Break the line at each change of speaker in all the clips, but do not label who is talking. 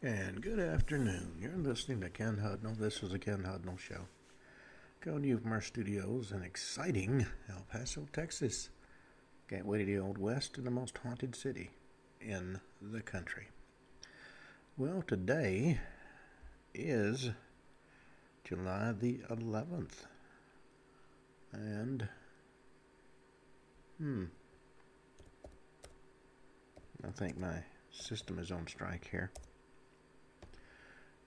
And good afternoon. You're listening to Ken Hudnall. This is the Ken Hudnall Show. Coming to you from our studios in exciting El Paso, Texas. Gateway to the Old West and the most haunted city in the country. Well, today is July the 11th. And, hmm, I think my system is on strike here.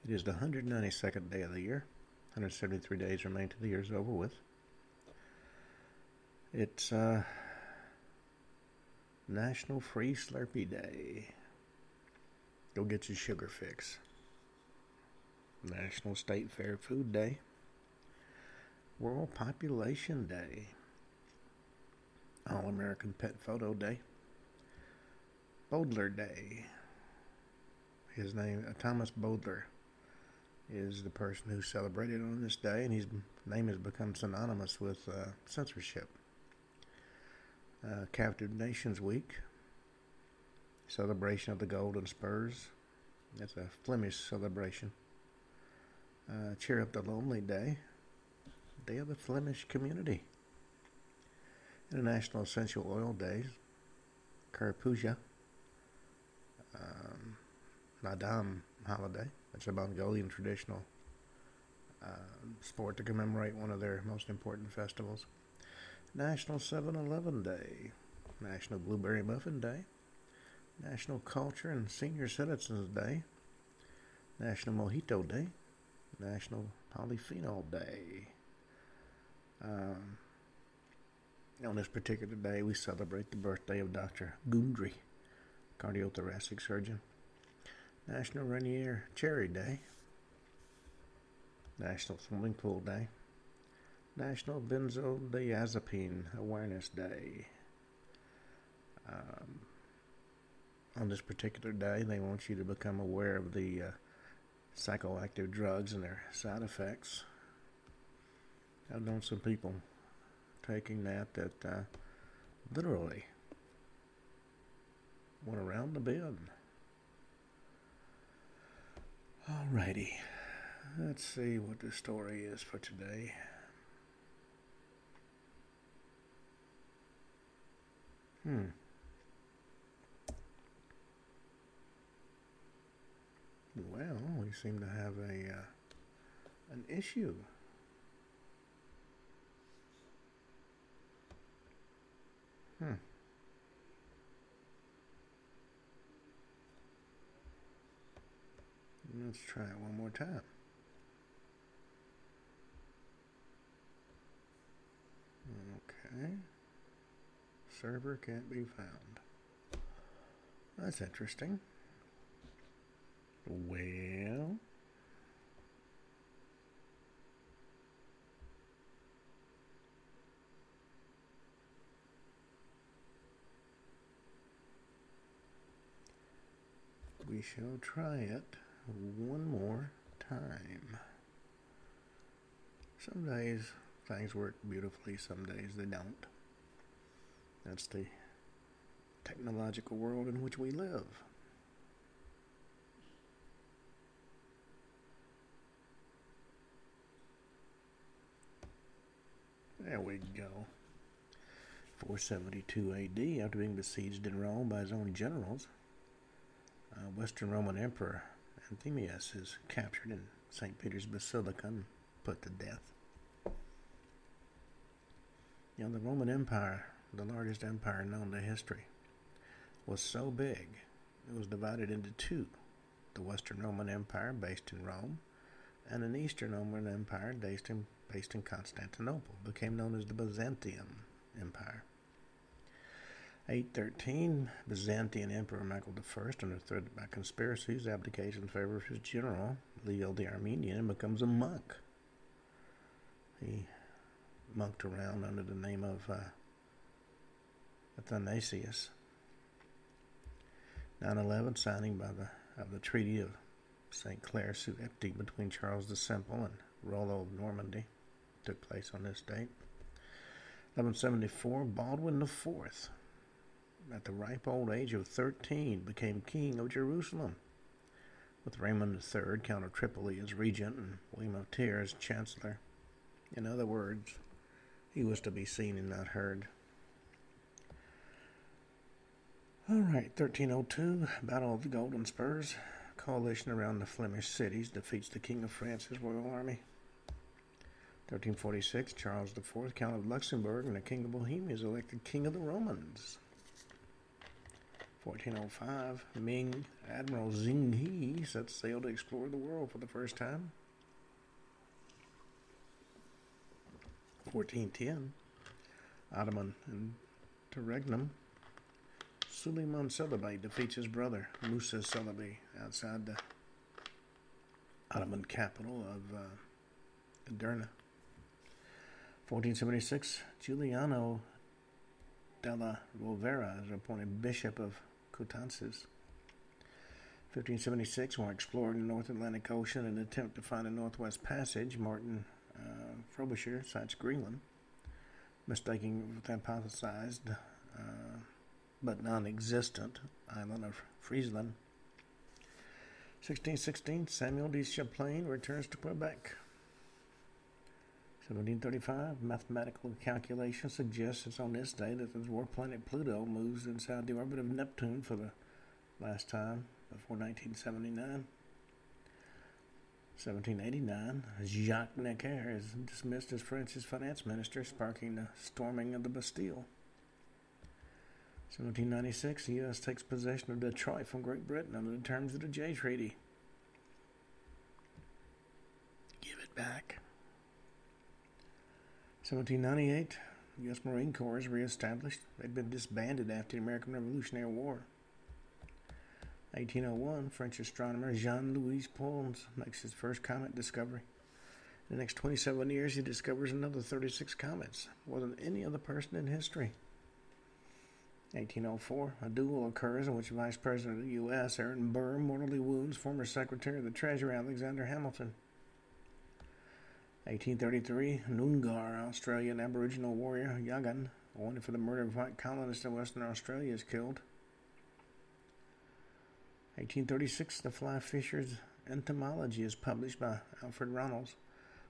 It is the 192nd day of the year. 173 days remain till the year's over with. It's uh, National Free Slurpee Day. Go get your sugar fix. National State Fair Food Day. World Population Day. All American Pet Photo Day. Bowdler Day. His name, uh, Thomas Bowdler is the person who celebrated on this day, and his name has become synonymous with uh, censorship. Uh, Captive Nations Week, celebration of the Golden Spurs. That's a Flemish celebration. Uh, Cheer Up the Lonely Day, Day of the Flemish Community. International Essential Oil Days, Karapuja, um, Naadam Holiday. It's a Mongolian traditional uh, sport to commemorate one of their most important festivals. National 7 Eleven Day, National Blueberry Muffin Day, National Culture and Senior Citizens Day, National Mojito Day, National Polyphenol Day. Um, on this particular day, we celebrate the birthday of Dr. Gundry, cardiothoracic surgeon. National Rainier Cherry Day, National Swimming Pool Day, National Benzodiazepine Awareness Day. Um, on this particular day, they want you to become aware of the uh, psychoactive drugs and their side effects. I've known some people taking that that uh, literally went around the bend. Alrighty, let's see what the story is for today. Hmm. Well, we seem to have a uh, an issue. Hmm. Let's try it one more time. Okay. Server can't be found. That's interesting. Well. We shall try it one more time. Some days things work beautifully, some days they don't. That's the technological world in which we live. There we go. 472 AD, after being besieged in Rome by his own generals, uh, Western Roman Emperor Anthemius is captured in St. Peter's Basilica and put to death. You know, the Roman Empire, the largest empire known to history, was so big it was divided into two the Western Roman Empire, based in Rome, and an Eastern Roman Empire based in, based in Constantinople, became known as the Byzantium Empire. 813, Byzantine Emperor Michael I, under threat by conspiracies, abdicates in favor of his general, Leo the Armenian, and becomes a monk. He monked around under the name of uh, Athanasius. 911, signing by the, of the Treaty of St. Clair sous between Charles the Simple and Rollo of Normandy, took place on this date. 1174, Baldwin IV at the ripe old age of 13, became king of Jerusalem. with Raymond III, Count of Tripoli, as regent and William of Tyre as chancellor. In other words, he was to be seen and not heard. All right, 1302, Battle of the Golden Spurs. Coalition around the Flemish cities defeats the King of France's royal army. 1346, Charles IV, Count of Luxembourg and the King of Bohemia, is elected King of the Romans. 1405, Ming Admiral Zheng He sets sail to explore the world for the first time. 1410, Ottoman and Interregnum. Suleiman Celebi defeats his brother, Musa Celebi, outside the Ottoman capital of uh, Edirne. 1476, Giuliano della Rovere is appointed Bishop of Coutances. 1576, while exploring the North Atlantic Ocean in an attempt to find a Northwest Passage, Martin uh, Frobisher sights Greenland, mistaking the hypothesized uh, but non existent island of Friesland. 1616, Samuel de Champlain returns to Quebec. 1735, mathematical calculation suggests it's on this day that the dwarf planet Pluto moves inside the orbit of Neptune for the last time before 1979. 1789, Jacques Necker is dismissed as France's finance minister, sparking the storming of the Bastille. 1796, the U.S. takes possession of Detroit from Great Britain under the terms of the Jay Treaty. Give it back. 1798, the U.S. Marine Corps is reestablished. They'd been disbanded after the American Revolutionary War. 1801, French astronomer Jean Louis Pons makes his first comet discovery. In the next 27 years, he discovers another 36 comets, more than any other person in history. 1804, a duel occurs in which Vice President of the U.S. Aaron Burr mortally wounds former Secretary of the Treasury Alexander Hamilton. 1833, Noongar, Australian Aboriginal warrior Yagan, wanted for the murder of white colonists in Western Australia, is killed. 1836, The Fly Fisher's Entomology is published by Alfred Ronalds.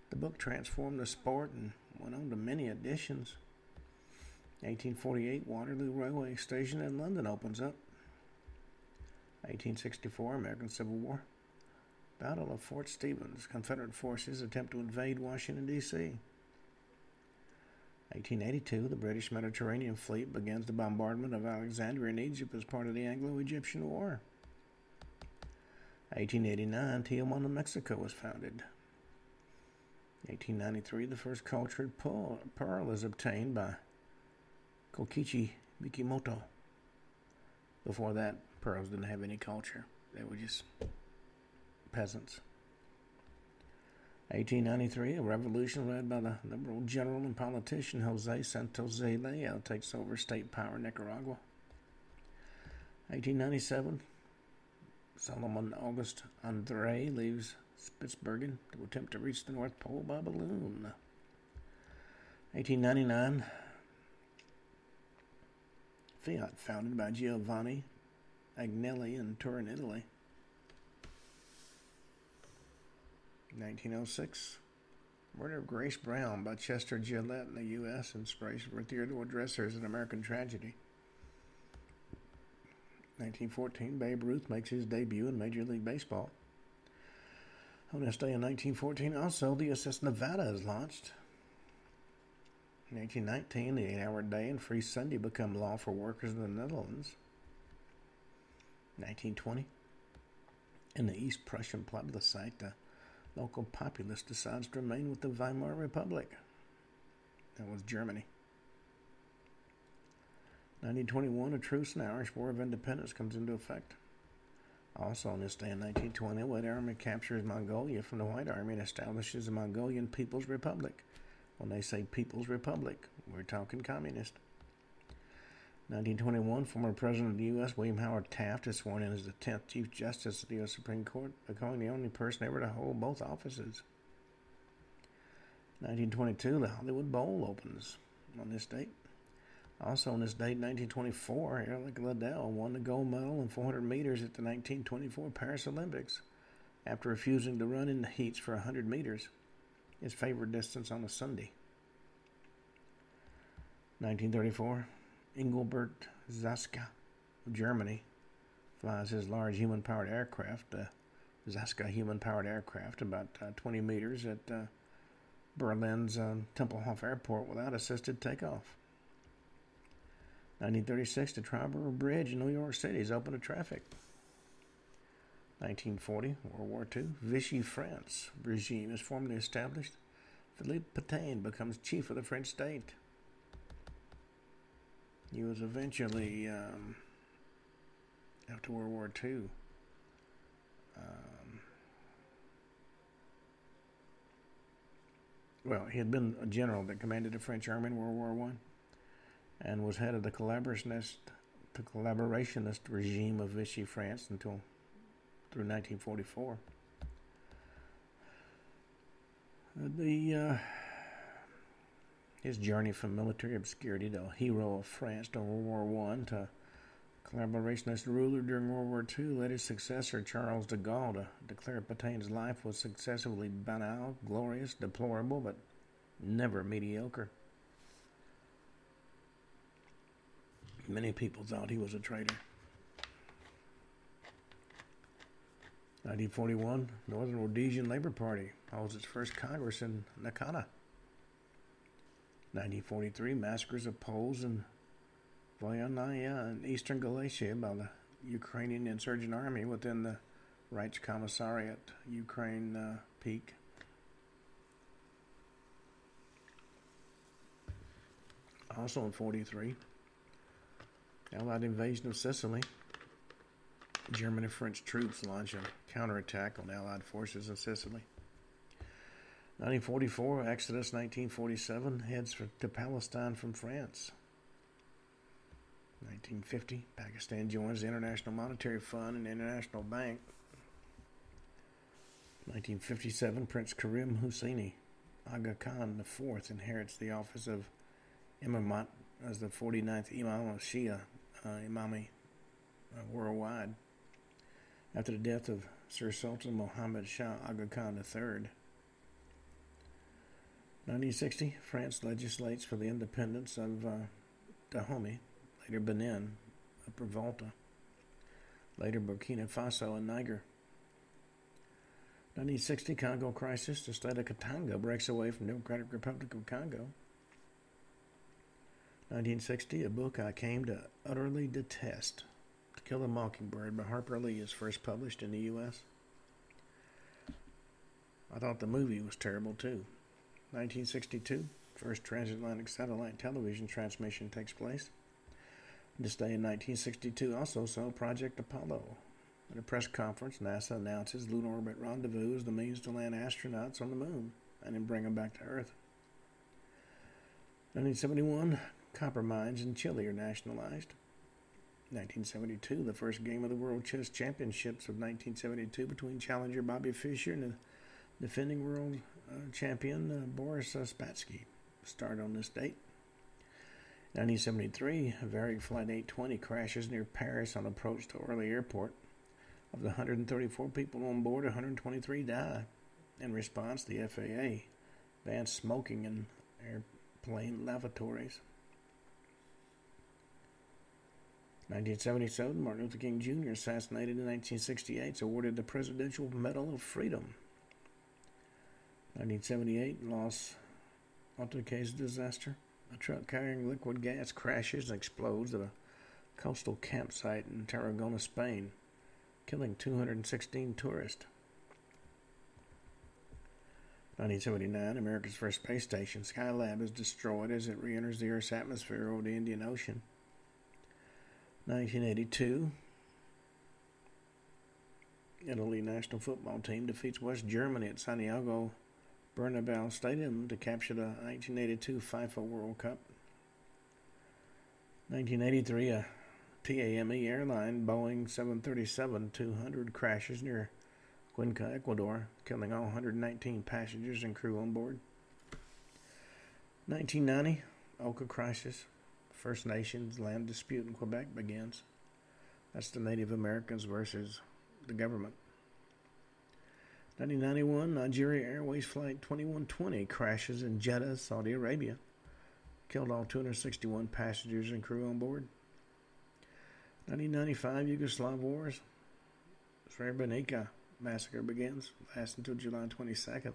The book transformed the sport and went on to many editions. 1848, Waterloo Railway Station in London opens up. 1864, American Civil War. Battle of Fort Stevens. Confederate forces attempt to invade Washington, D.C. 1882, the British Mediterranean Fleet begins the bombardment of Alexandria in Egypt as part of the Anglo Egyptian War. 1889, Tijuana, Mexico was founded. 1893, the first cultured pearl is obtained by Kokichi Mikimoto. Before that, pearls didn't have any culture. They were just peasants. 1893, a revolution led by the liberal general and politician Jose Santos Zelaya uh, takes over state power in Nicaragua. 1897, Solomon August Andre leaves Spitsbergen to attempt to reach the North Pole by balloon. 1899, Fiat, founded by Giovanni Agnelli in Turin, Italy. 1906. Murder of Grace Brown by Chester Gillette in the U.S. Inspiration for Theodore Dreiser is an American tragedy. 1914. Babe Ruth makes his debut in Major League Baseball. On this day in 1914, also, the SS Nevada is launched. In 1919, the eight hour day and free Sunday become law for workers in the Netherlands. 1920, in the East Prussian plebiscite, the local populace decides to remain with the Weimar Republic. That was Germany. 1921, a truce in the Irish War of Independence comes into effect. Also on this day in 1920, the White Army captures Mongolia from the White Army and establishes the Mongolian People's Republic. When they say People's Republic, we're talking communist. 1921, former President of the U.S. William Howard Taft is sworn in as the 10th Chief Justice of the U.S. Supreme Court, becoming the only person ever to hold both offices. 1922, the Hollywood Bowl opens on this date. Also on this date, 1924, Eric Liddell won the gold medal in 400 meters at the 1924 Paris Olympics. after refusing to run in the heats for 100 meters, his favorite distance on a Sunday. 1934, Engelbert Zaschka of Germany flies his large human powered aircraft, the Zaschka human powered aircraft, about uh, 20 meters at uh, Berlin's um, Tempelhof Airport without assisted takeoff. 1936, the Triborough Bridge in New York City is open to traffic. 1940, World War II, Vichy France regime is formally established. Philippe Pétain becomes chief of the French state. He was eventually, um, after World War II, um, well, he had been a general that commanded the French army in World War One, and was head of the collaborationist, the collaborationist regime of Vichy France until through 1944. The uh, his journey from military obscurity to hero of France during World War I to collaborationist ruler during World War II led his successor Charles de Gaulle to declare Petain's life was successively banal, glorious, deplorable, but never mediocre. Many people thought he was a traitor. 1941, Northern Rhodesian Labor Party holds its first Congress in Nkana. 1943, massacres of Poles in Volhynia in eastern Galicia by the Ukrainian insurgent army within the Reichskommissariat, Ukraine uh, peak. Also in 43, Allied invasion of Sicily. German and French troops launch a counterattack on Allied forces in Sicily. 1944, Exodus 1947 heads for, to Palestine from France. 1950, Pakistan joins the International Monetary Fund and International Bank. 1957, Prince Karim Husseini, Aga Khan IV, inherits the office of Imamat as the 49th Imam of Shia uh, Imami uh, worldwide. After the death of Sir Sultan Muhammad Shah Aga Khan III, 1960, France legislates for the independence of uh, Dahomey, later Benin, Upper Volta, later Burkina Faso and Niger. 1960 Congo crisis, the state of Katanga breaks away from Democratic Republic of Congo. 1960, a book I came to utterly detest, To Kill a Mockingbird by Harper Lee is first published in the U.S. I thought the movie was terrible too. 1962, first transatlantic satellite television transmission takes place. This day in 1962 also saw Project Apollo. At a press conference, NASA announces lunar orbit rendezvous as the means to land astronauts on the moon and then bring them back to Earth. 1971, copper mines in Chile are nationalized. 1972, the first game of the World Chess Championships of 1972 between challenger Bobby Fischer and the defending world champion uh, Boris uh, Spassky start on this date. 1973, a Varig Flight 820 crashes near Paris on approach to Orly Airport. Of the 134 people on board, 123 die. In response, the FAA bans smoking in airplane lavatories. 1977, Martin Luther King Jr., assassinated in 1968, is awarded the Presidential Medal of Freedom. 1978, Los Altos disaster. A truck carrying liquid gas crashes and explodes at a coastal campsite in Tarragona, Spain, killing 216 tourists. 1979, America's first space station, Skylab, is destroyed as it re enters the Earth's atmosphere over the Indian Ocean. 1982, Italy national football team defeats West Germany at Santiago Bernabeu Stadium to capture the 1982 FIFA World Cup. 1983, a TAME airline Boeing 737-200 crashes near Cuenca, Ecuador, killing all 119 passengers and crew on board. 1990, Oka crisis. First Nations land dispute in Quebec begins. That's the Native Americans versus the government. 1991, Nigeria Airways Flight 2120 crashes in Jeddah, Saudi Arabia. Killed all 261 passengers and crew on board. 1995 Yugoslav Wars. Srebrenica massacre begins, lasts until July 22nd.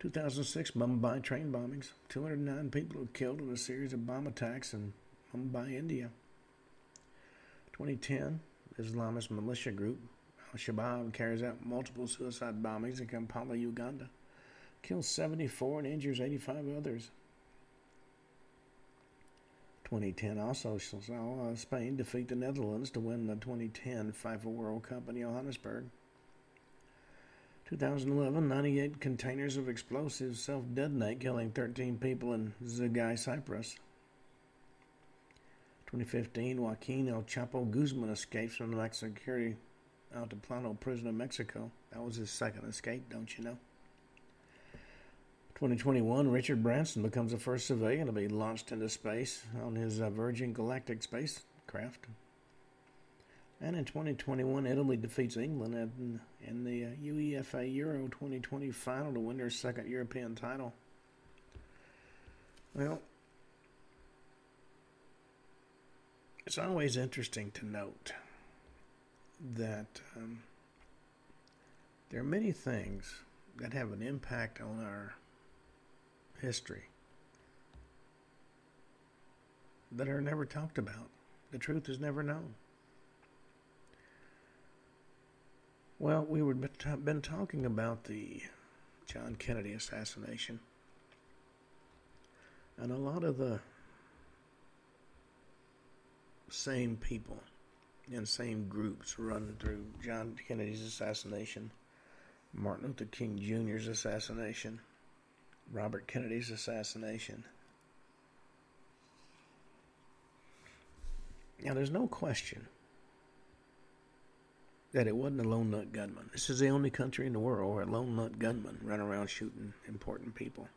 2006 Mumbai train bombings. 209 people were killed in a series of bomb attacks in Mumbai, India. 2010 Islamist militia group Al Shabaab carries out multiple suicide bombings in Kampala, Uganda. Kills 74 and injures 85 others. 2010 also saw uh, Spain defeat the Netherlands to win the 2010 FIFA World Cup in Johannesburg. 2011, 98 containers of explosives self detonate, killing 13 people in Zagaye, Cyprus. 2015, Joaquin El Chapo Guzman escapes from the Mexican security Altiplano prison in Mexico. That was his second escape, don't you know? 2021, Richard Branson becomes the first civilian to be launched into space on his uh, Virgin Galactic spacecraft. And in 2021, Italy defeats England in, in the uh, UEFA Euro 2020 final to win their second European title. Well, it's always interesting to note that um, there are many things that have an impact on our history that are never talked about. The truth is never known. Well, we were been talking about the John Kennedy assassination, and a lot of the same people and same groups run through John Kennedy's assassination, Martin Luther King Jr.'s assassination, Robert Kennedy's assassination. Now, there's no question that it wasn't a lone nut gunman. This is the only country in the world where a lone nut gunman run around shooting important people.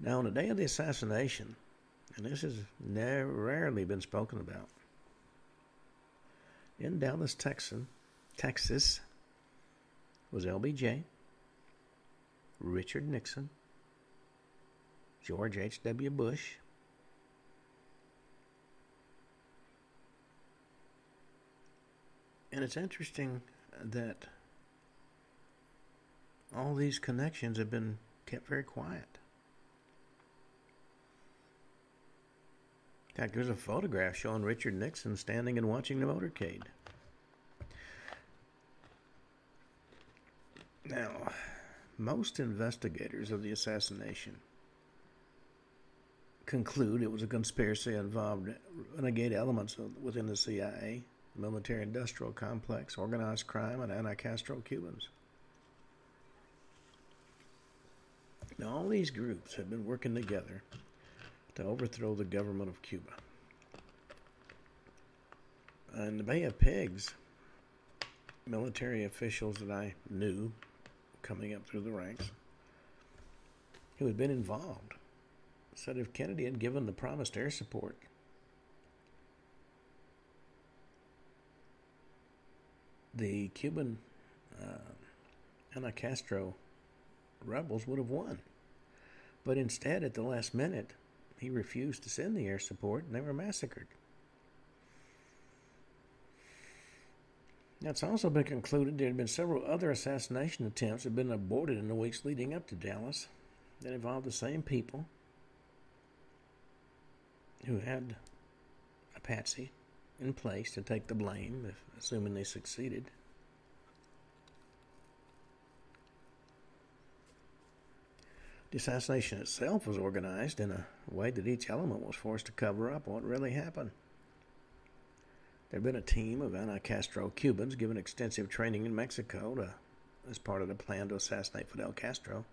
Now, on the day of the assassination, and this has never, rarely been spoken about, in Dallas, Texas, Texas, was LBJ, Richard Nixon, George H.W. Bush, and it's interesting that all these connections have been kept very quiet. Fact, there's a photograph showing Richard Nixon standing and watching the motorcade. Now, most investigators of the assassination conclude it was a conspiracy involved renegade elements within the CIA, military industrial complex, organized crime, and anti Castro Cubans. Now, all these groups have been working together to overthrow the government of Cuba. In the Bay of Pigs, military officials that I knew coming up through the ranks who had been involved said if Kennedy had given the promised air support, the Cuban uh, anti Castro rebels would have won. But instead, at the last minute, he refused to send the air support and they were massacred. Now, it's also been concluded there had been several other assassination attempts that had been aborted in the weeks leading up to Dallas that involved the same people who had a patsy in place to take the blame, if, assuming they succeeded. The assassination itself was organized in a way that each element was forced to cover up what really happened. There had been a team of anti Castro Cubans given extensive training in Mexico to, as part of the plan to assassinate Fidel Castro.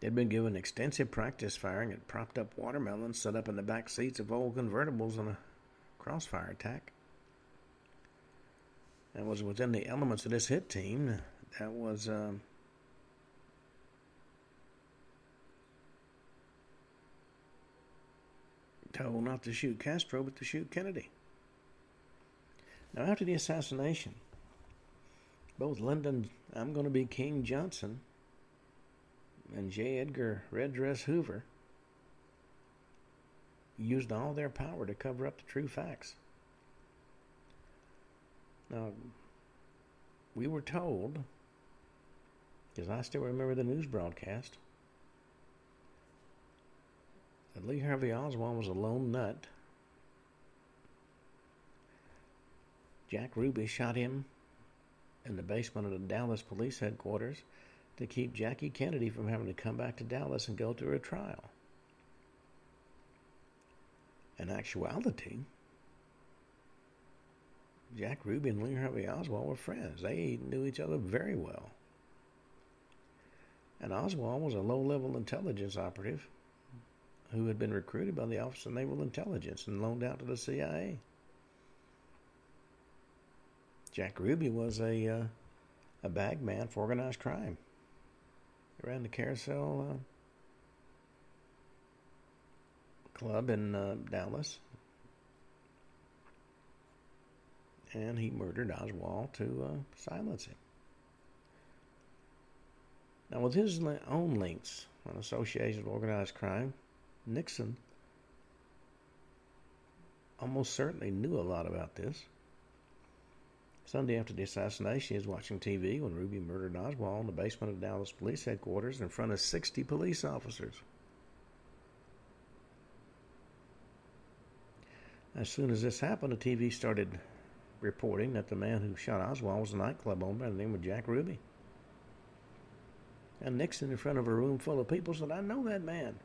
They'd been given extensive practice firing at propped up watermelons set up in the back seats of old convertibles in a crossfire attack. That was within the elements of this hit team. That was um, told not to shoot Castro, but to shoot Kennedy. Now, after the assassination, both Lyndon I'm going to be King Johnson and J. Edgar Red Dress Hoover used all their power to cover up the true facts. Now, we were told, because I still remember the news broadcast, Lee Harvey Oswald was a lone nut. Jack Ruby shot him in the basement of the Dallas police headquarters to keep Jackie Kennedy from having to come back to Dallas and go through a trial. In actuality, Jack Ruby and Lee Harvey Oswald were friends. They knew each other very well. And Oswald was a low level intelligence operative who had been recruited by the Office of Naval Intelligence and loaned out to the CIA. Jack Ruby was a uh, a bag man for organized crime. He ran the Carousel uh, Club in uh, Dallas, and he murdered Oswald to uh, silence him. Now, with his own links and associations with organized crime, Nixon almost certainly knew a lot about this. Sunday after the assassination, he was watching TV when Ruby murdered Oswald in the basement of Dallas Police Headquarters in front of 60 police officers. As soon as this happened, the TV started reporting that the man who shot Oswald was a nightclub owner by the name of Jack Ruby. And Nixon, in front of a room full of people, said, I know that man.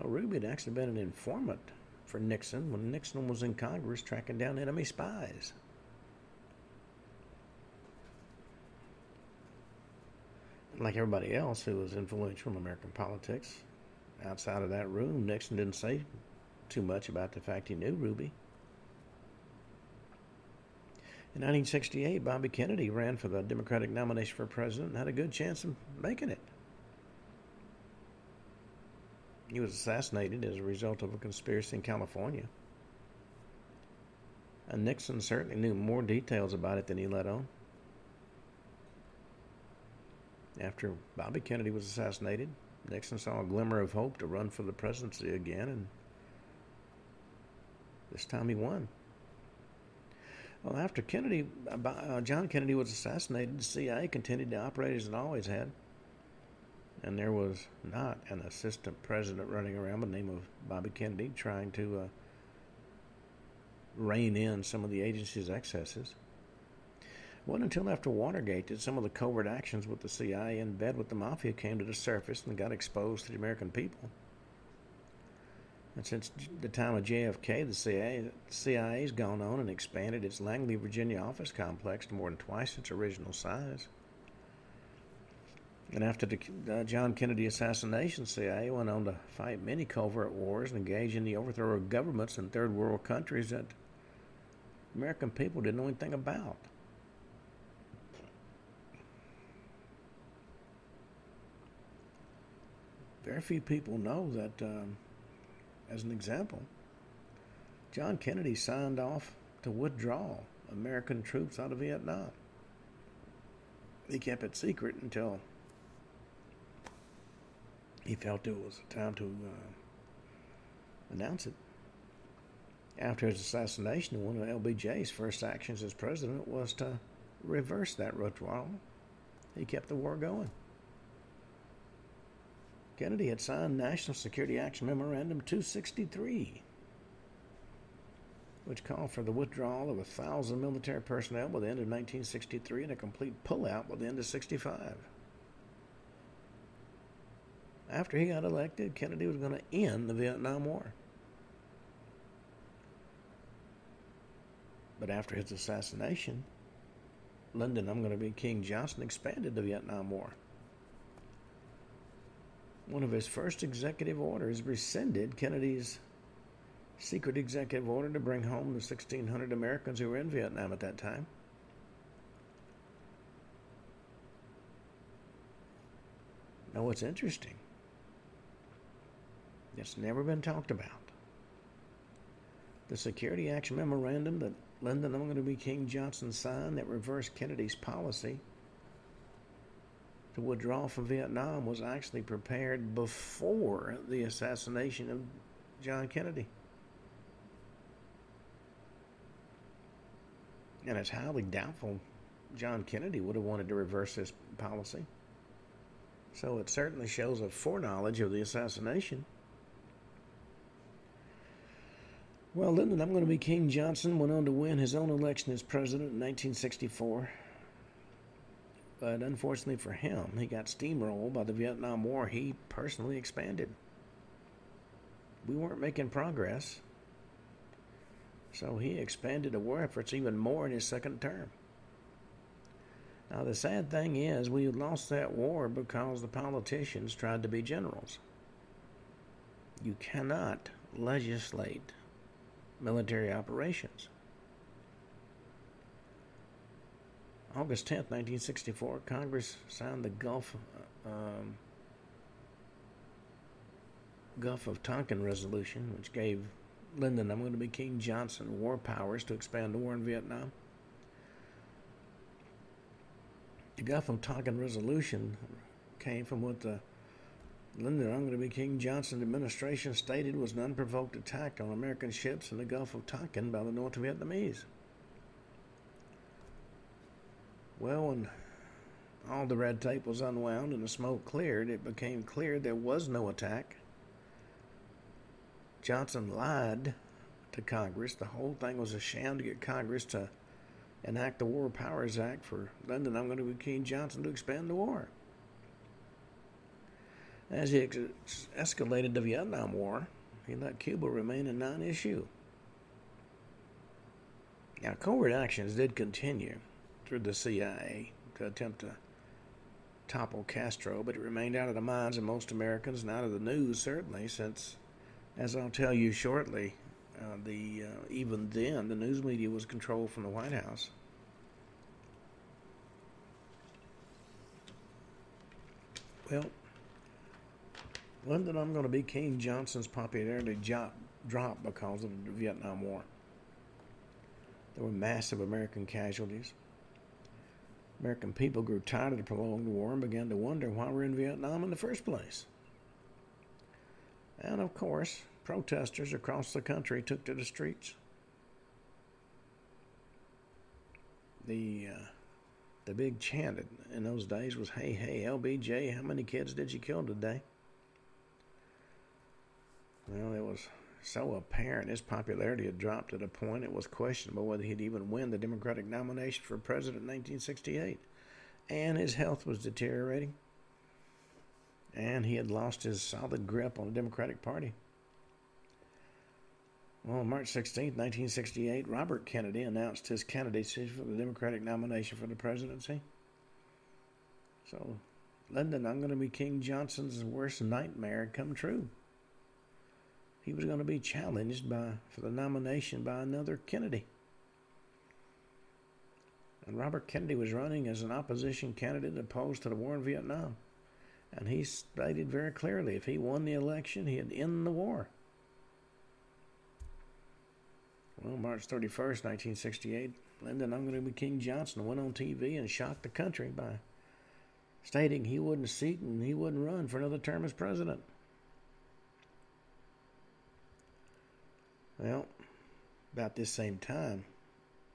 Well, Ruby had actually been an informant for Nixon when Nixon was in Congress tracking down enemy spies. Like everybody else who was influential in American politics, outside of that room, Nixon didn't say too much about the fact he knew Ruby. In 1968, Bobby Kennedy ran for the Democratic nomination for president and had a good chance of making it. He was assassinated as a result of a conspiracy in California. And Nixon certainly knew more details about it than he let on. After Bobby Kennedy was assassinated, Nixon saw a glimmer of hope to run for the presidency again, and this time he won. Well, after Kennedy, uh, John Kennedy was assassinated, the CIA continued to operate as it always had and there was not an assistant president running around by the name of Bobby Kennedy trying to uh, rein in some of the agency's excesses. It wasn't until after Watergate that some of the covert actions with the CIA in bed with the mafia came to the surface and got exposed to the American people. And since the time of JFK, the CIA, the CIA has gone on and expanded its Langley, Virginia office complex to more than twice its original size. And after the uh, John Kennedy assassination, CIA went on to fight many covert wars and engage in the overthrow of governments in third world countries that American people didn't know anything about. Very few people know that, um, as an example, John Kennedy signed off to withdraw American troops out of Vietnam. He kept it secret until he felt it was time to uh, announce it. After his assassination, one of LBJ's first actions as president was to reverse that withdrawal. He kept the war going. Kennedy had signed National Security Action Memorandum 263, which called for the withdrawal of a thousand military personnel by the end of 1963 and a complete pullout by the end of 65 after he got elected, Kennedy was going to end the Vietnam War. But after his assassination, Lyndon, I'm going to be King Johnson, expanded the Vietnam War. One of his first executive orders rescinded Kennedy's secret executive order to bring home the 1,600 Americans who were in Vietnam at that time. Now, what's interesting it's never been talked about. The Security Action Memorandum that Lyndon Lyndon B. King Johnson signed that reversed Kennedy's policy to withdraw from Vietnam was actually prepared before the assassination of John Kennedy. And it's highly doubtful John Kennedy would have wanted to reverse this policy. So it certainly shows a foreknowledge of the assassination. Well, Lyndon, I'm going to be King Johnson went on to win his own election as president in 1964. But unfortunately for him, he got steamrolled by the Vietnam War he personally expanded. We weren't making progress. So he expanded the war efforts even more in his second term. Now, the sad thing is, we lost that war because the politicians tried to be generals. You cannot legislate military operations. August 10, 1964, Congress signed the Gulf um, Gulf of Tonkin Resolution, which gave Lyndon, I'm going to be King Johnson, war powers to expand the war in Vietnam. The Gulf of Tonkin Resolution came from what the Lyndon I'm going to be King Johnson administration stated was an unprovoked attack on American ships in the Gulf of Tonkin by the North Vietnamese. Well, when all the red tape was unwound and the smoke cleared, it became clear there was no attack. Johnson lied to Congress. The whole thing was a sham to get Congress to enact the War Powers Act for Lyndon I'm going to be King Johnson to expand the war. As he ex- escalated the Vietnam War, he let Cuba remain a non issue. Now, covert actions did continue through the CIA to attempt to topple Castro, but it remained out of the minds of most Americans and out of the news, certainly, since, as I'll tell you shortly, uh, the uh, even then the news media was controlled from the White House. Well, Lyndon, I'm going to be King Johnson's popularity dropped because of the Vietnam War. There were massive American casualties. American people grew tired of the prolonged war and began to wonder why we're in Vietnam in the first place. And of course, protesters across the country took to the streets. The uh, the big chant in those days was, "Hey, hey, LBJ, how many kids did you kill today?" Well, it was so apparent his popularity had dropped to the point it was questionable whether he'd even win the Democratic nomination for president in 1968. And his health was deteriorating. And he had lost his solid grip on the Democratic Party. Well, on March 16, 1968, Robert Kennedy announced his candidacy for the Democratic nomination for the presidency. So, Lyndon, I'm going to be King Johnson's worst nightmare come true he was going to be challenged by for the nomination by another Kennedy. And Robert Kennedy was running as an opposition candidate opposed to the war in Vietnam. And he stated very clearly if he won the election, he'd end the war. Well, March 31st, 1968, Lyndon I'm going to be King Johnson went on TV and shocked the country by stating he wouldn't seat and he wouldn't run for another term as president. Well, about this same time,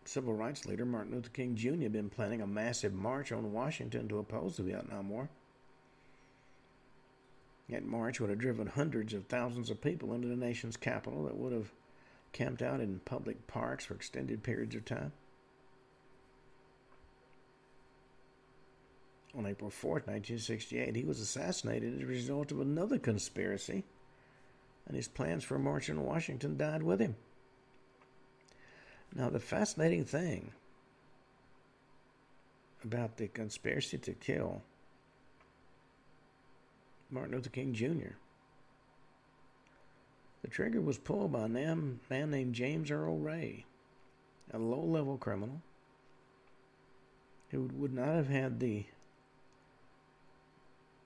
civil rights leader Martin Luther King Jr. had been planning a massive march on Washington to oppose the Vietnam War. That march would have driven hundreds of thousands of people into the nation's capital that would have camped out in public parks for extended periods of time. On April 4, 1968, he was assassinated as a result of another conspiracy and his plans for marching on Washington died with him. Now, the fascinating thing about the conspiracy to kill Martin Luther King Jr. The trigger was pulled by a man, man named James Earl Ray, a low level criminal who would not have had the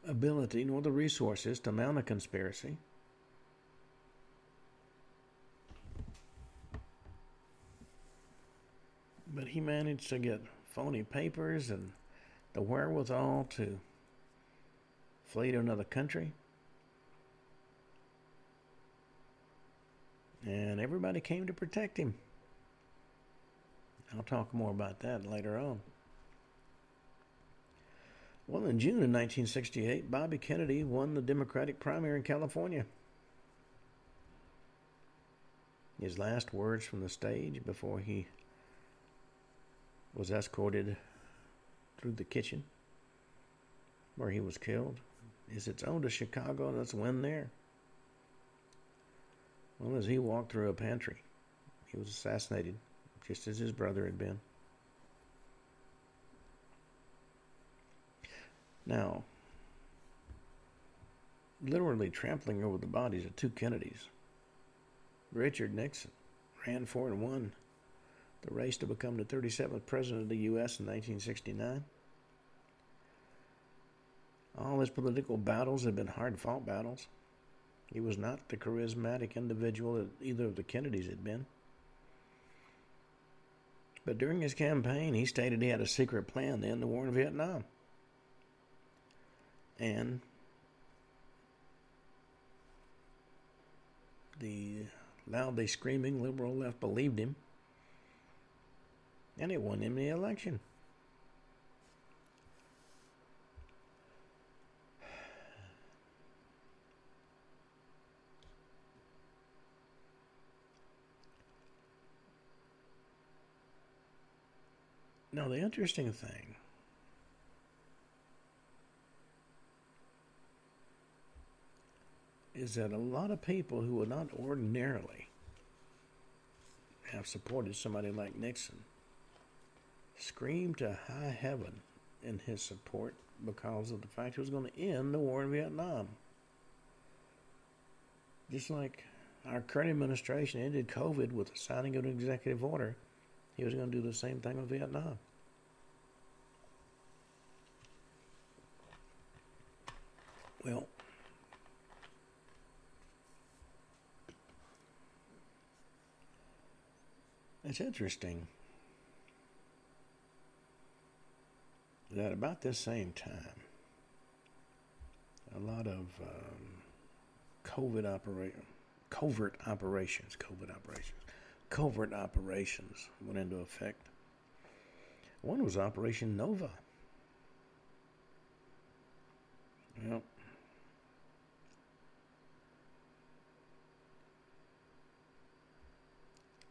ability nor the resources to mount a conspiracy But he managed to get phony papers and the wherewithal to flee to another country. And everybody came to protect him. I'll talk more about that later on. Well, in June of 1968, Bobby Kennedy won the Democratic primary in California. His last words from the stage before he was escorted through the kitchen where he was killed is it's on to Chicago, let's win there. Well, as he walked through a pantry, he was assassinated, just as his brother had been. Now, literally trampling over the bodies of two Kennedys, Richard Nixon ran for and won the race to become the 37th president of the U.S. in 1969. All his political battles had been hard fought battles. He was not the charismatic individual that either of the Kennedys had been. But during his campaign, he stated he had a secret plan to end the war in Vietnam and the loudly screaming liberal left believed him, and it won him the election. Now, the interesting thing is that a lot of people who would not ordinarily have supported somebody like Nixon screamed to high heaven in his support because of the fact he was going to end the war in Vietnam. Just like our current administration ended COVID with the signing of an executive order, he was going to do the same thing with Vietnam. Well, It's interesting that about this same time, a lot of um, COVID opera- covert operations, COVID operations, covert operations went into effect. One was Operation Nova. Yep.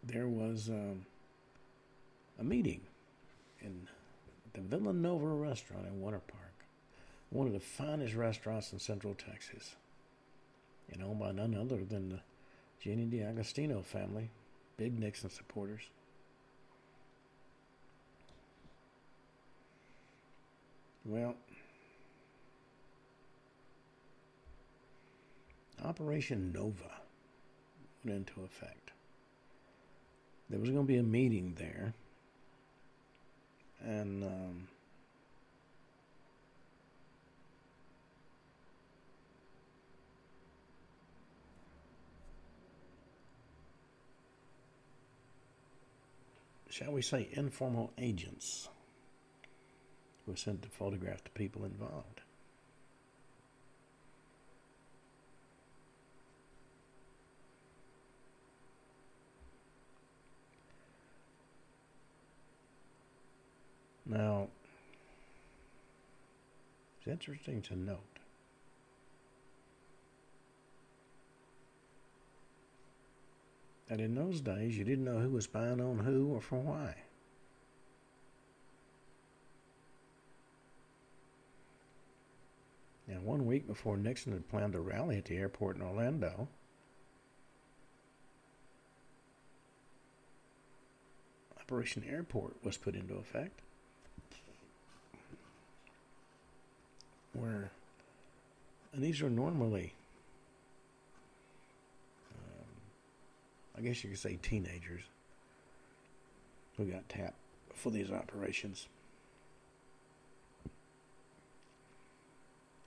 there was um, a meeting in the Villanova restaurant in Winter Park, one of the finest restaurants in Central Texas, and owned by none other than the Jenny D'Agostino family, big Nixon supporters. Well, Operation Nova went into effect there was going to be a meeting there. And um, shall we say, informal agents were sent to photograph the people involved. Now, it's interesting to note that in those days you didn't know who was spying on who or for why. Now, one week before Nixon had planned a rally at the airport in Orlando, Operation Airport was put into effect. Where, and these are normally, um, I guess you could say teenagers who got tapped for these operations.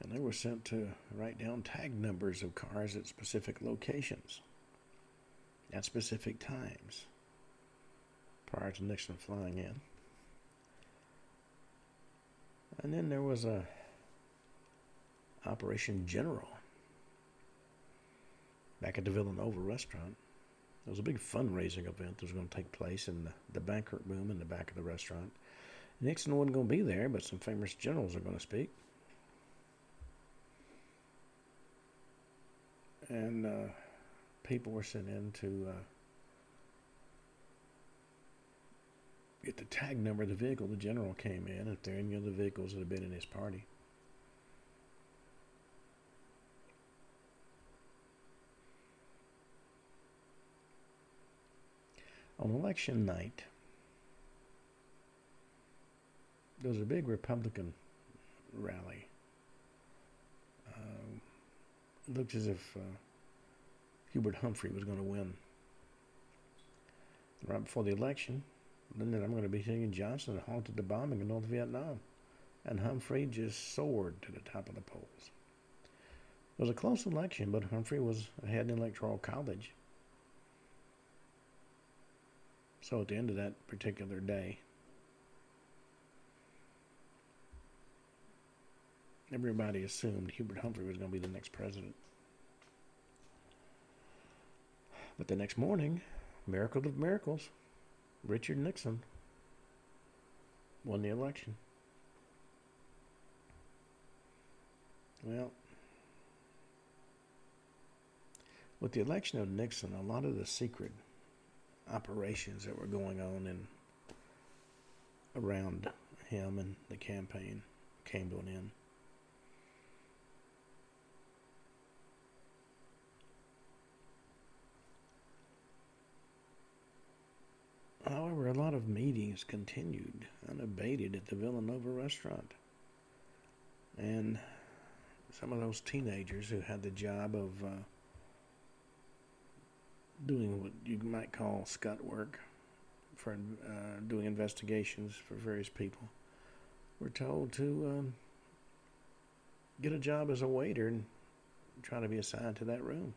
And they were sent to write down tag numbers of cars at specific locations at specific times prior to Nixon flying in. And then there was a Operation General back at the Villanova restaurant. It was a big fundraising event that was going to take place in the, the banquet room in the back of the restaurant. Nixon wasn't going to be there, but some famous generals are going to speak. And uh, people were sent in to uh, get the tag number of the vehicle the general came in, if there are any other vehicles that have been in his party. On election night, there was a big Republican rally. Uh, it looked as if uh, Hubert Humphrey was going to win. Right before the election, then I'm going to be seeing Johnson halted the bombing in North Vietnam, and Humphrey just soared to the top of the polls. It was a close election, but Humphrey was ahead in Electoral College. So at the end of that particular day, everybody assumed Hubert Humphrey was going to be the next president. But the next morning, miracle of miracles, Richard Nixon won the election. Well, with the election of Nixon, a lot of the secret operations that were going on and around him and the campaign came to an end. However, a lot of meetings continued unabated at the Villanova restaurant. And some of those teenagers who had the job of uh, doing what you might call scut work for uh, doing investigations for various people were told to um, get a job as a waiter and try to be assigned to that room.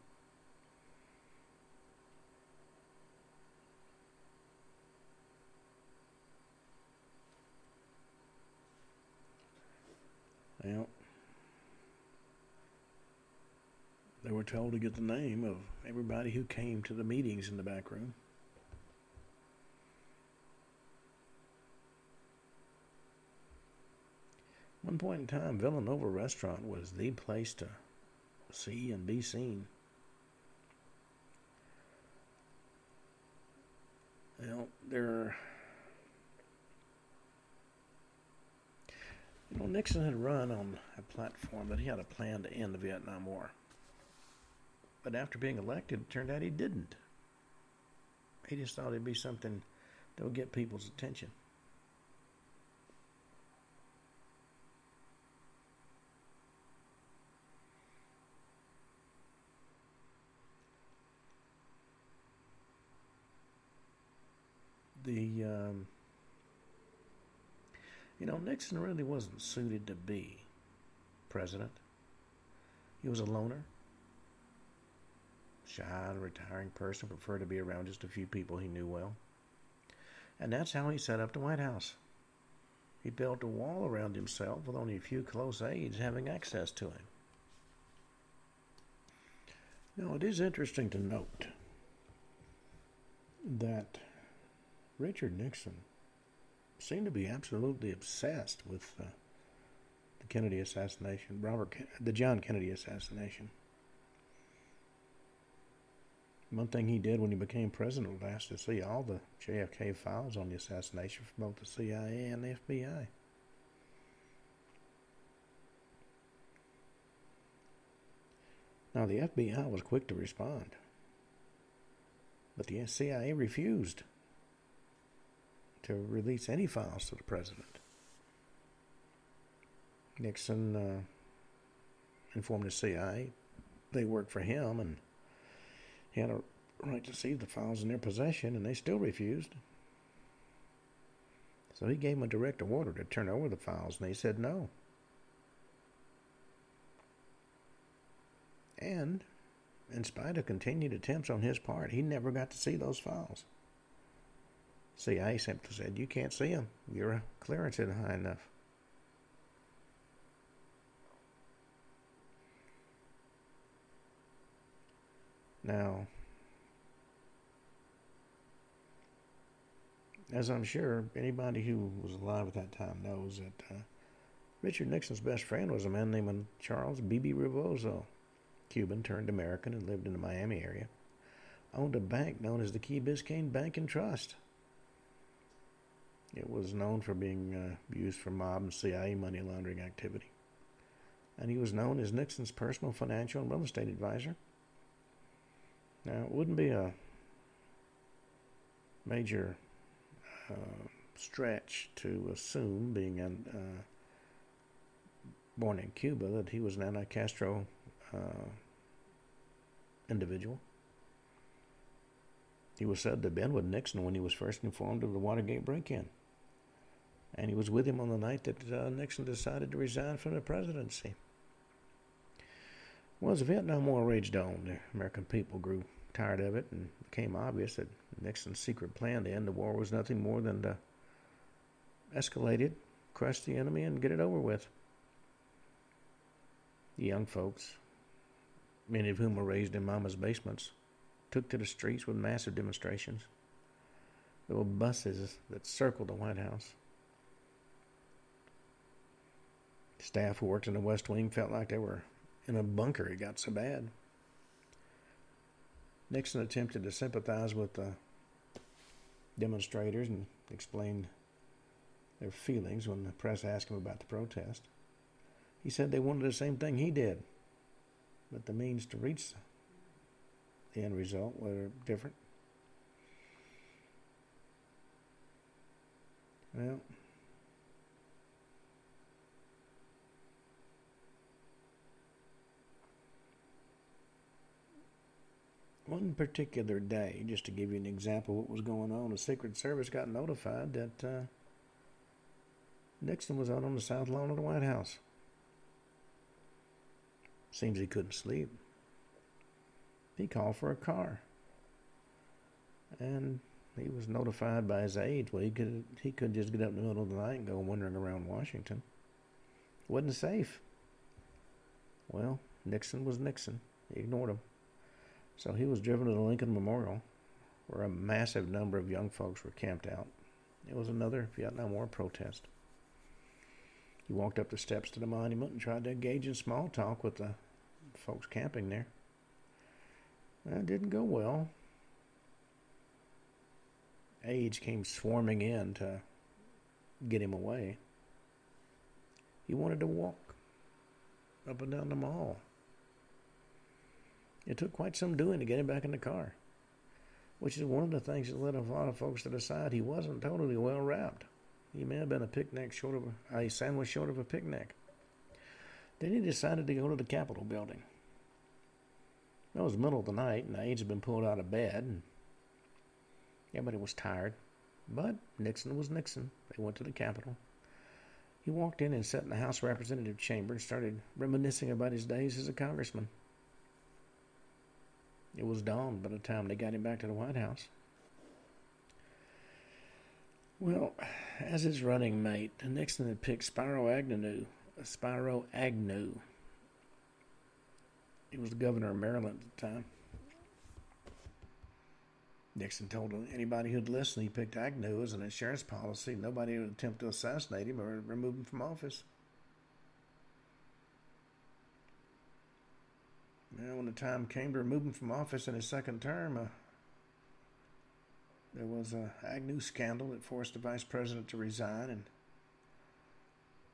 Well, They were told to get the name of everybody who came to the meetings in the back room. One point in time, Villanova Restaurant was the place to see and be seen. Well, there. You know, Nixon had run on a platform that he had a plan to end the Vietnam War. But after being elected, it turned out he didn't. He just thought it'd be something that would get people's attention. The, um, you know, Nixon really wasn't suited to be president. He was a loner shy retiring person, preferred to be around just a few people he knew well. And that's how he set up the White House. He built a wall around himself with only a few close aides having access to him. Now, it is interesting to note that Richard Nixon seemed to be absolutely obsessed with uh, the Kennedy assassination, Robert, the John Kennedy assassination. One thing he did when he became president was ask to see all the JFK files on the assassination from both the CIA and the FBI. Now, the FBI was quick to respond, but the CIA refused to release any files to the president. Nixon uh, informed the CIA they worked for him and had a right to see the files in their possession, and they still refused. So he gave them a direct order to turn over the files, and they said no. And, in spite of continued attempts on his part, he never got to see those files. CIA simply said, You can't see them. Your clearance isn't high enough. Now, as I'm sure anybody who was alive at that time knows, that uh, Richard Nixon's best friend was a man named Charles Bebe Rebozo, Cuban turned American and lived in the Miami area. Owned a bank known as the Key Biscayne Bank and Trust. It was known for being uh, used for mob and CIA money laundering activity. And he was known as Nixon's personal financial and real estate advisor. Now, it wouldn't be a major uh, stretch to assume, being an, uh, born in Cuba, that he was an anti Castro uh, individual. He was said to have been with Nixon when he was first informed of the Watergate break in. And he was with him on the night that uh, Nixon decided to resign from the presidency. Well, as the Vietnam War raged on, the American people grew tired of it and it became obvious that Nixon's secret plan to end the war was nothing more than to escalate it, crush the enemy, and get it over with. The young folks, many of whom were raised in mama's basements, took to the streets with massive demonstrations. There were buses that circled the White House. Staff who worked in the West Wing felt like they were in a bunker. It got so bad. Nixon attempted to sympathize with the demonstrators and explained their feelings when the press asked him about the protest. He said they wanted the same thing he did, but the means to reach the end result were different. Well, one particular day, just to give you an example of what was going on, the Secret Service got notified that uh, Nixon was out on the south lawn of the White House. Seems he couldn't sleep. He called for a car. And he was notified by his aides. Well, he could he could just get up in the middle of the night and go wandering around Washington. Wasn't safe. Well, Nixon was Nixon. He ignored him. So he was driven to the Lincoln Memorial, where a massive number of young folks were camped out. It was another Vietnam War protest. He walked up the steps to the monument and tried to engage in small talk with the folks camping there. That didn't go well. Aides came swarming in to get him away. He wanted to walk up and down the mall. It took quite some doing to get him back in the car, which is one of the things that led a lot of folks to decide he wasn't totally well wrapped. He may have been a picnic short of a, a sandwich short of a picnic. Then he decided to go to the Capitol building. It was the middle of the night, and aides had been pulled out of bed, and everybody was tired. But Nixon was Nixon. They went to the Capitol. He walked in and sat in the House Representative chamber and started reminiscing about his days as a congressman. It was dawn by the time they got him back to the White House. Well, as his running mate, Nixon had picked Spiro Agnew. Uh, Spiro Agnew. He was the governor of Maryland at the time. Nixon told anybody who'd listen he picked Agnew as an insurance policy. Nobody would attempt to assassinate him or remove him from office. Now, when the time came to remove him from office in his second term, uh, there was a Agnew scandal that forced the vice president to resign, and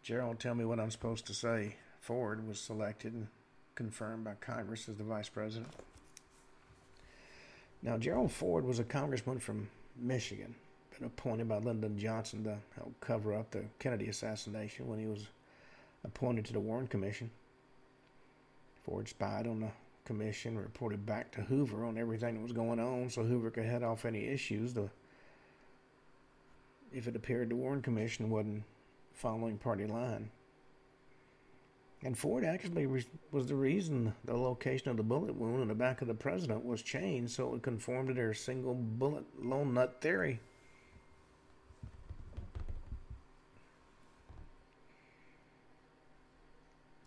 Gerald, tell me what I'm supposed to say. Ford was selected and confirmed by Congress as the vice president. Now, Gerald Ford was a congressman from Michigan, been appointed by Lyndon Johnson to help cover up the Kennedy assassination when he was appointed to the Warren Commission. Ford spied on the commission, reported back to Hoover on everything that was going on so Hoover could head off any issues. The, if it appeared the Warren Commission wasn't following party line. And Ford actually was the reason the location of the bullet wound in the back of the president was changed so it conformed to their single bullet lone nut theory.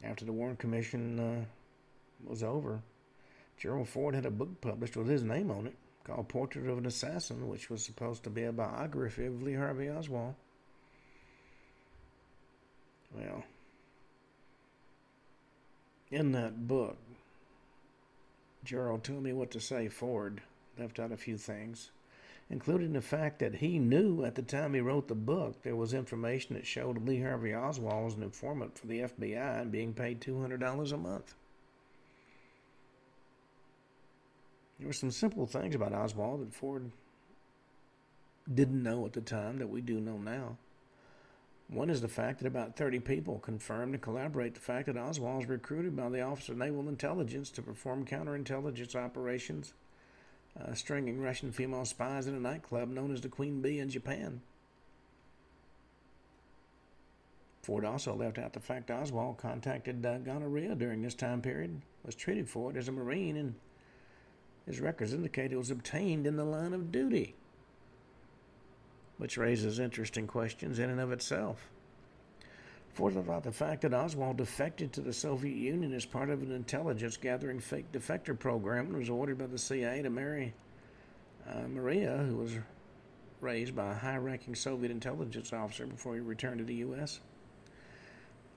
After the Warren Commission uh, was over, Gerald Ford had a book published with his name on it called Portrait of an Assassin, which was supposed to be a biography of Lee Harvey Oswald. Well, in that book, Gerald told me what to say. Ford left out a few things, including the fact that he knew at the time he wrote the book there was information that showed Lee Harvey Oswald was an informant for the FBI and being paid $200 a month. There were some simple things about Oswald that Ford didn't know at the time that we do know now. One is the fact that about 30 people confirmed and collaborate the fact that Oswald was recruited by the Office of Naval Intelligence to perform counterintelligence operations, uh, stringing Russian female spies in a nightclub known as the Queen Bee in Japan. Ford also left out the fact Oswald contacted uh, gonorrhea during this time period, was treated for it as a Marine, and his records indicate it was obtained in the line of duty which raises interesting questions in and of itself. Fourth about the fact that Oswald defected to the Soviet Union as part of an intelligence gathering fake defector program and was ordered by the CIA to marry uh, Maria, who was raised by a high ranking Soviet intelligence officer before he returned to the U.S.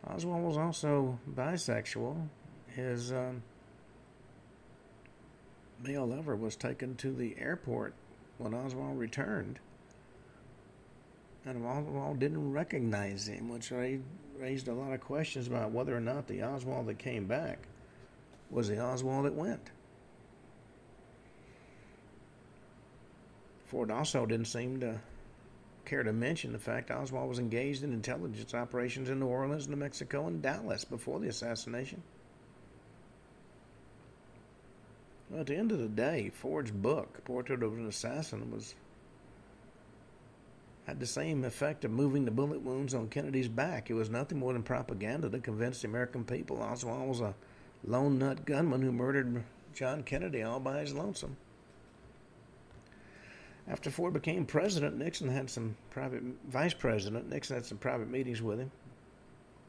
Oswald was also bisexual. His um, male lover was taken to the airport when Oswald returned and Oswald didn't recognize him, which raised a lot of questions about whether or not the Oswald that came back was the Oswald that went. Ford also didn't seem to care to mention the fact Oswald was engaged in intelligence operations in New Orleans, New Mexico, and Dallas before the assassination. Well, at the end of the day, Ford's book, Portrait of an Assassin, was had the same effect of moving the bullet wounds on Kennedy's back. It was nothing more than propaganda to convince the American people Oswald was a lone nut gunman who murdered John Kennedy all by his lonesome. After Ford became president, Nixon had some private vice president. Nixon had some private meetings with him.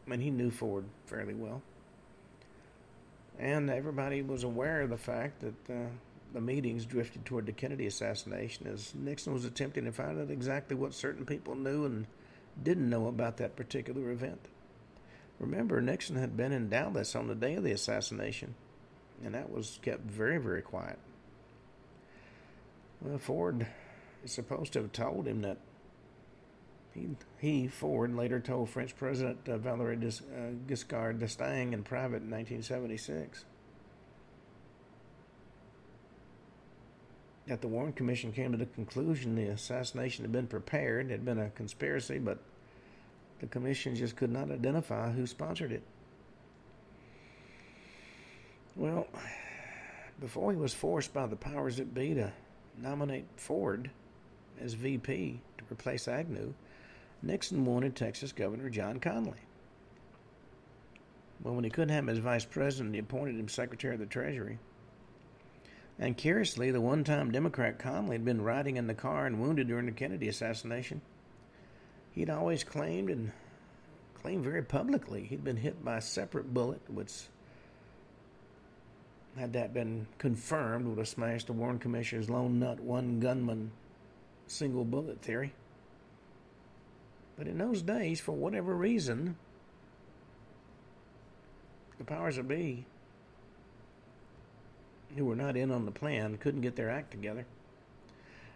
I mean, he knew Ford fairly well, and everybody was aware of the fact that uh, the meetings drifted toward the Kennedy assassination as Nixon was attempting to find out exactly what certain people knew and didn't know about that particular event. Remember, Nixon had been in Dallas on the day of the assassination, and that was kept very, very quiet. Well, Ford is supposed to have told him that he, Ford, later told French President uh, Valéry uh, Giscard d'Estaing in private in 1976 that the Warren Commission came to the conclusion the assassination had been prepared, had been a conspiracy, but the commission just could not identify who sponsored it. Well, before he was forced by the powers that be to nominate Ford as VP to replace Agnew, Nixon wanted Texas Governor John Connally. Well, when he couldn't have him as vice president, he appointed him Secretary of the Treasury. And curiously, the one time Democrat Connally had been riding in the car and wounded during the Kennedy assassination. He'd always claimed and claimed very publicly he'd been hit by a separate bullet, which, had that been confirmed, would have smashed the Warren Commissioner's lone nut, one gunman, single bullet theory. But in those days, for whatever reason, the powers that be who were not in on the plan couldn't get their act together.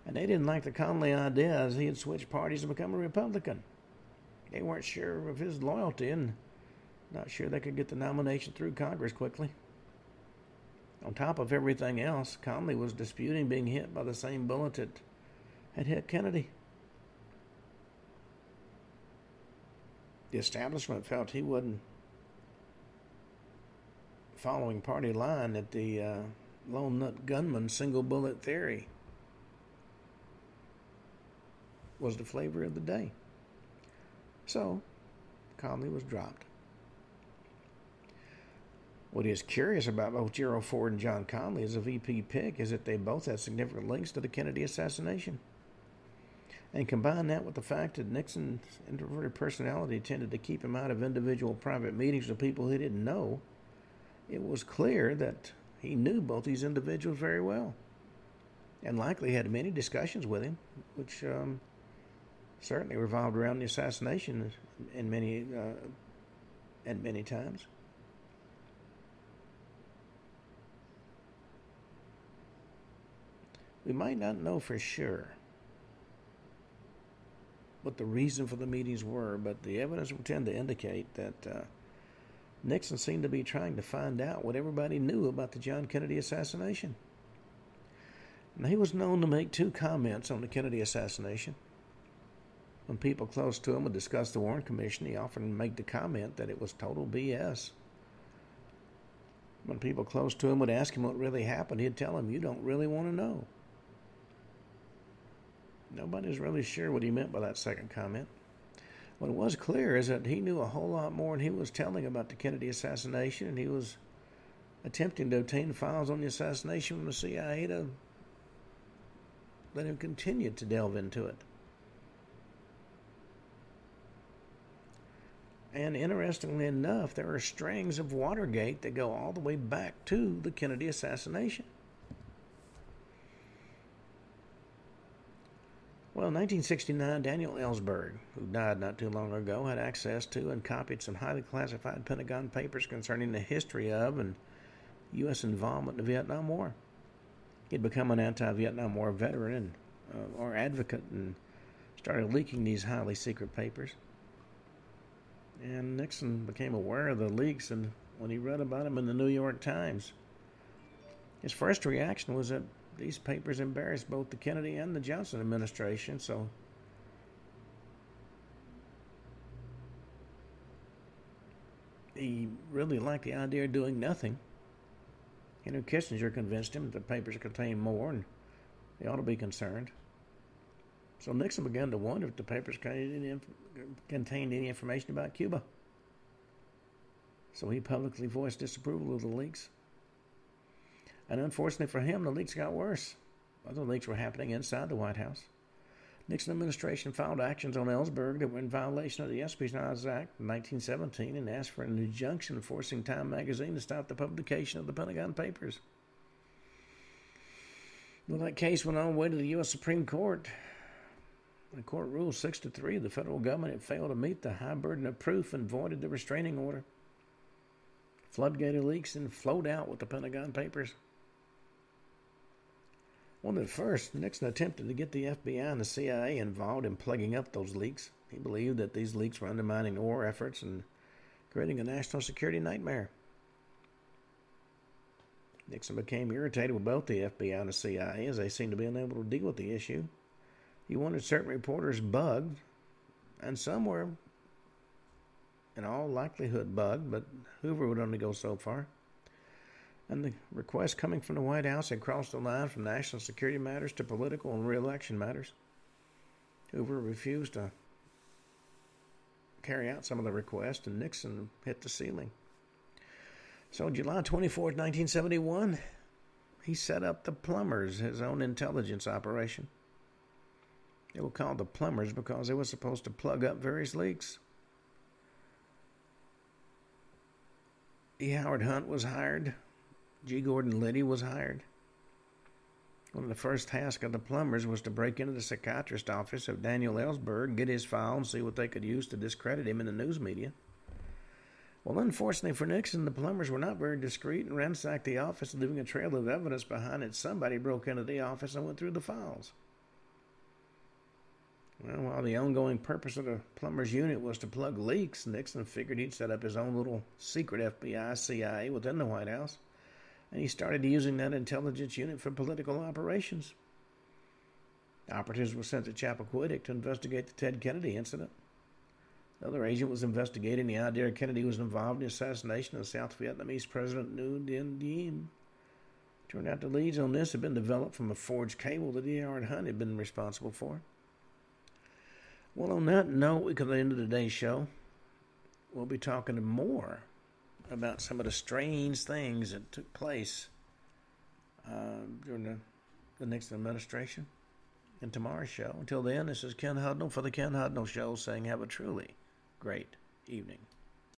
And they didn't like the Connally idea as he had switched parties and become a Republican. They weren't sure of his loyalty and not sure they could get the nomination through Congress quickly. On top of everything else, Connally was disputing being hit by the same bullet that had hit Kennedy. The establishment felt he wasn't following party line that the uh, lone nut gunman single bullet theory was the flavor of the day. So, Connally was dropped. What is curious about both Gerald Ford and John Connally as a VP pick is that they both had significant links to the Kennedy assassination. And combine that with the fact that Nixon's introverted personality tended to keep him out of individual private meetings with people he didn't know, it was clear that he knew both these individuals very well and likely had many discussions with him, which um, certainly revolved around the assassination in many uh, at many times. We might not know for sure what the reason for the meetings were, but the evidence would tend to indicate that uh, Nixon seemed to be trying to find out what everybody knew about the John Kennedy assassination. Now, he was known to make two comments on the Kennedy assassination. When people close to him would discuss the Warren Commission, he often made the comment that it was total BS. When people close to him would ask him what really happened, he'd tell them, You don't really want to know. Nobody's really sure what he meant by that second comment. What was clear is that he knew a whole lot more than he was telling about the Kennedy assassination, and he was attempting to obtain files on the assassination from the CIA to let him continue to delve into it. And interestingly enough, there are strings of Watergate that go all the way back to the Kennedy assassination. Well, in 1969, Daniel Ellsberg, who died not too long ago, had access to and copied some highly classified Pentagon papers concerning the history of and U.S. involvement in the Vietnam War. He'd become an anti Vietnam War veteran and, uh, or advocate and started leaking these highly secret papers. And Nixon became aware of the leaks and when he read about them in the New York Times. His first reaction was that these papers embarrassed both the Kennedy and the Johnson administration, so he really liked the idea of doing nothing. Henry Kissinger convinced him that the papers contained more and they ought to be concerned. So Nixon began to wonder if the papers contained any information about Cuba. So he publicly voiced disapproval of the leaks. And unfortunately for him, the leaks got worse. Other leaks were happening inside the White House. Nixon administration filed actions on Ellsberg that were in violation of the Espionage Act in 1917 and asked for an injunction forcing Time magazine to stop the publication of the Pentagon Papers. Well, that case went all the way to the U.S. Supreme Court. The court ruled 6 to 3 the federal government had failed to meet the high burden of proof and voided the restraining order. Floodgate leaks and flowed out with the Pentagon Papers. Well, at first, Nixon attempted to get the FBI and the CIA involved in plugging up those leaks. He believed that these leaks were undermining war efforts and creating a national security nightmare. Nixon became irritated with both the FBI and the CIA as they seemed to be unable to deal with the issue. He wanted certain reporters bugged, and some were, in all likelihood, bugged, but Hoover would only go so far and the request coming from the White House had crossed the line from national security matters to political and reelection matters. Hoover refused to carry out some of the requests, and Nixon hit the ceiling. So, July 24, 1971, he set up the Plumbers, his own intelligence operation. They were called the Plumbers because they were supposed to plug up various leaks. E. Howard Hunt was hired G. Gordon Liddy was hired. One of the first tasks of the plumbers was to break into the psychiatrist office of Daniel Ellsberg, get his file, and see what they could use to discredit him in the news media. Well, unfortunately for Nixon, the plumbers were not very discreet and ransacked the office, leaving a trail of evidence behind it. Somebody broke into the office and went through the files. Well, while the ongoing purpose of the plumbers unit was to plug leaks, Nixon figured he'd set up his own little secret FBI CIA within the White House and he started using that intelligence unit for political operations. Operatives were sent to Chappaquiddick to investigate the Ted Kennedy incident. Another agent was investigating the idea Kennedy was involved in the assassination of South Vietnamese President Nguyen Dinh Diem. Turned out the leads on this had been developed from a forged cable that E.R. Hunt had been responsible for. Well, on that note, we come to the end of today's show. We'll be talking more about some of the strange things that took place uh, during the, the administration. in tomorrow's show. Until then, this is Ken Hudnall for the Ken Hudnall Show saying have a truly great evening.